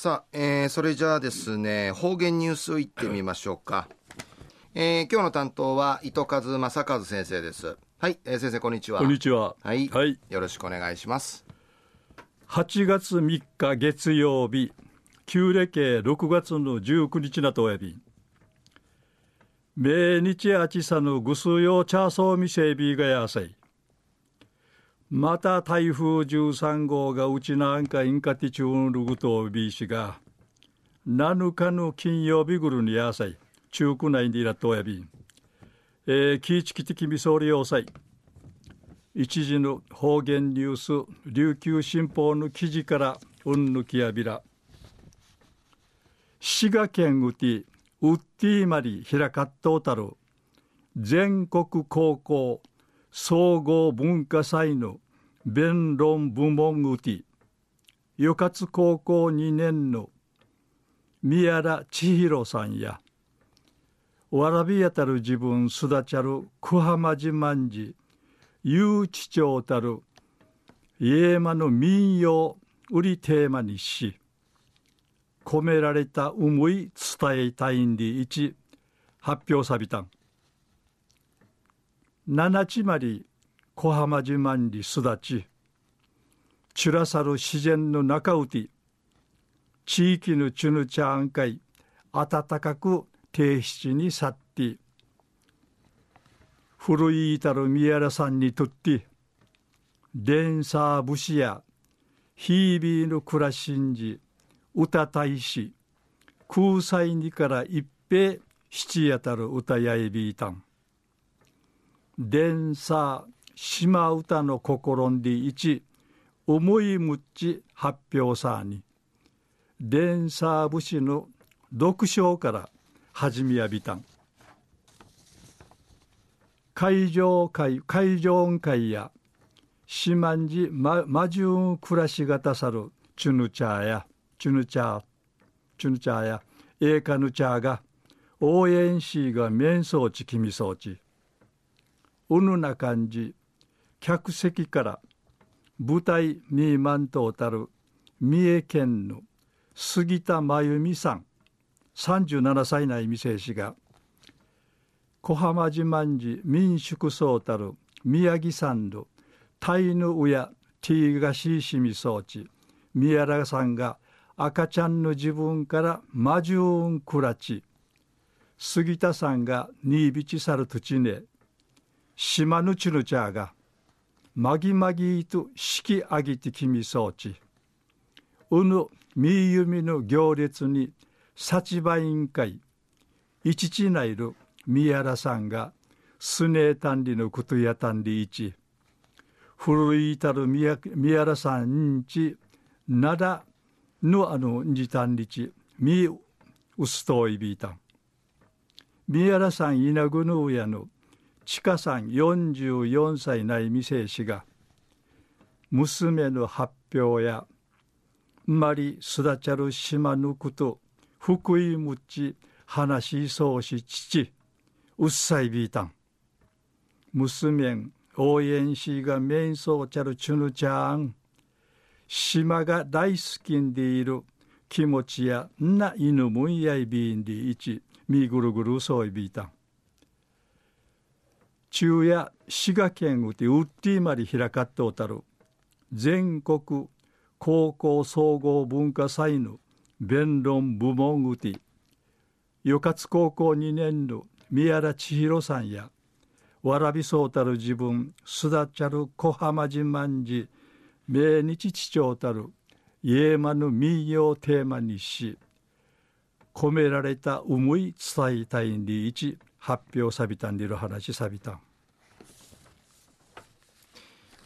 さあ、えー、それじゃあですね、方言ニュースいってみましょうか。えー、今日の担当は糸数正和先生です。はい、えー、先生こんにちは。こんにちは。はい。はい。よろしくお願いします。8月3日月曜日、旧暦6月の19日なとおやび。命日あちさぬぐすよチャーソーミセビがやさい。また台風13号がうちなんかインカティチューンルグトビーシが7日の金曜日ぐるにやさい中区内にいらとやびえー、キーチキティキミソーリ要塞一時の方言ニュース琉球新報の記事からうんぬきやびら。滋賀県うてウッティーマリ平かっとうたる全国高校総合文化祭の弁論部門うて与勝高校2年の宮良千尋さんやわらびやたる自分すだちゃるくはまじまんじゆうちちょうたる家間の民謡売りテーマにし込められた思い伝えたいんで一発表さびたん。七ちまり小浜島に育ちちゅらさる自然の中うて地域のチュヌチャーン会暖かく定七に去って古いたる宮原さんにとって連鎖武士やヒービーの暮らしんじ歌大使空彩にから一平七やたる歌やいびいたん。連鎖島歌の心んで一思いむっち発表さに。連鎖武士の読書から始めやびたん。海上会海上会や島んじま魔獣暮らしがたさるチュヌチャーやチュヌチャーチュヌチャーやエーカヌチャーが応援しが面相地君装置うぬな感じ客席から舞台に満頭たる三重県の杉田真由美さん37歳内未成氏が小浜自慢寺民宿総たる宮城山のタイヌウヤティーガシーシミ装置宮原さんが赤ちゃんの自分から魔獣んくらち杉田さんが新ビチサルトチネ島のちるちゃが、まぎまぎとしきあぎてきみそうち。うぬみゆみの行列に、さちばいんかい、いちちないるみやらさんが、すねえたんりのことやたんりいち。ふるいたるみやみやらさんち、なだのあのじたんりち、みうすといびいたん。みやらさんいなぐのうやの、ちかさん44歳内未成氏が娘の発表やまりすだちゃる島ぬくと福井むち話しそうし父うっさいびいたん娘応援しが面相ちゃるちゅぬちゃん。島が大好きんでいる気持ちやな犬むんやいびんでいちみぐるぐるそういびいたん中夜滋賀県うてウッディまり開かっておたる全国高校総合文化祭の弁論部門うて与勝高校2年の宮原千尋さんやわらびそうたる自分すだちゃる小浜自慢寺命日地長たる家間の民謡をテーマにし込められた思い伝えたいんで一発表さびたんでる話さびたん。